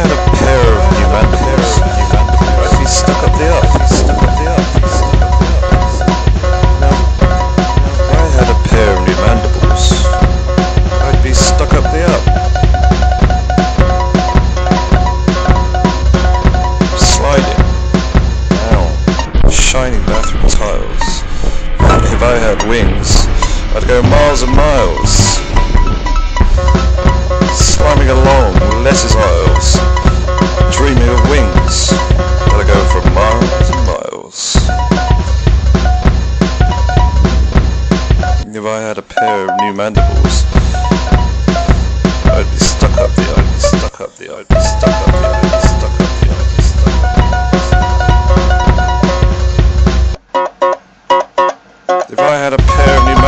had a pair of Juventus. If stuck up the up, stuck up the up. If I had a pair of new mandibles, I'd be stuck up the. Sliding. Now, shiny bathroom tiles. If I had wings, I'd go miles and miles. Mandibles. I'd be stuck up the, I'd be stuck up the, I'd be stuck up the, I'd be stuck up the, I'd be stuck up the. If I had a pair of new